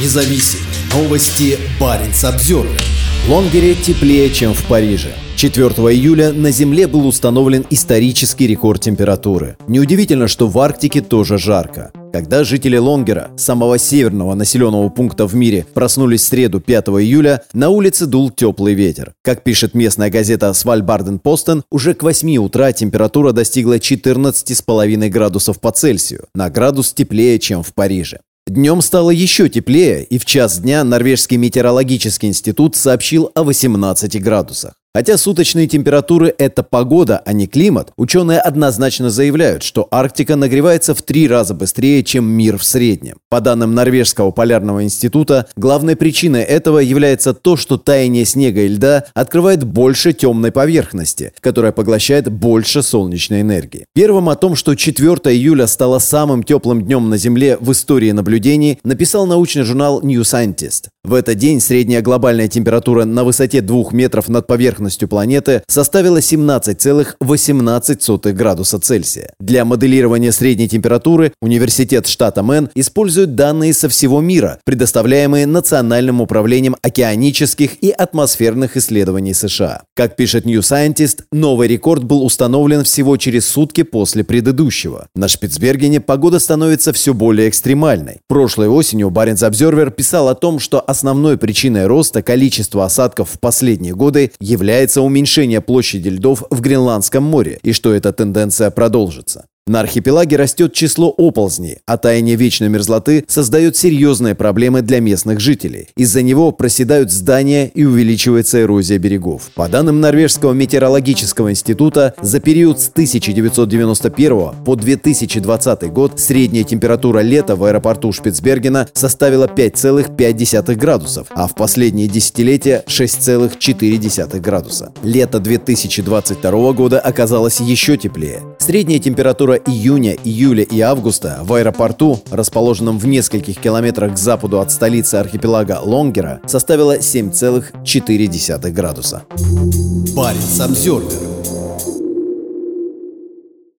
независим. Новости Баренц Обзервер. Лонгере теплее, чем в Париже. 4 июля на Земле был установлен исторический рекорд температуры. Неудивительно, что в Арктике тоже жарко. Когда жители Лонгера, самого северного населенного пункта в мире, проснулись в среду 5 июля, на улице дул теплый ветер. Как пишет местная газета Свальбарден Постен, уже к 8 утра температура достигла 14,5 градусов по Цельсию, на градус теплее, чем в Париже. Днем стало еще теплее, и в час дня Норвежский метеорологический институт сообщил о 18 градусах. Хотя суточные температуры – это погода, а не климат, ученые однозначно заявляют, что Арктика нагревается в три раза быстрее, чем мир в среднем. По данным Норвежского полярного института, главной причиной этого является то, что таяние снега и льда открывает больше темной поверхности, которая поглощает больше солнечной энергии. Первым о том, что 4 июля стало самым теплым днем на Земле в истории наблюдений, написал научный журнал New Scientist. В этот день средняя глобальная температура на высоте 2 метров над поверхностью планеты составила 17,18 градуса Цельсия. Для моделирования средней температуры университет штата Мэн использует данные со всего мира, предоставляемые Национальным управлением океанических и атмосферных исследований США. Как пишет New Scientist, новый рекорд был установлен всего через сутки после предыдущего. На Шпицбергене погода становится все более экстремальной. Прошлой осенью Баренц Обзервер писал о том, что основной причиной роста количества осадков в последние годы является уменьшение площади льдов в Гренландском море и что эта тенденция продолжится. На архипелаге растет число оползней, а таяние вечной мерзлоты создает серьезные проблемы для местных жителей. Из-за него проседают здания и увеличивается эрозия берегов. По данным Норвежского метеорологического института, за период с 1991 по 2020 год средняя температура лета в аэропорту Шпицбергена составила 5,5 градусов, а в последние десятилетия 6,4 градуса. Лето 2022 года оказалось еще теплее. Средняя температура июня, июля и августа в аэропорту, расположенном в нескольких километрах к западу от столицы архипелага Лонгера, составила 7,4 градуса. Парень Самсервер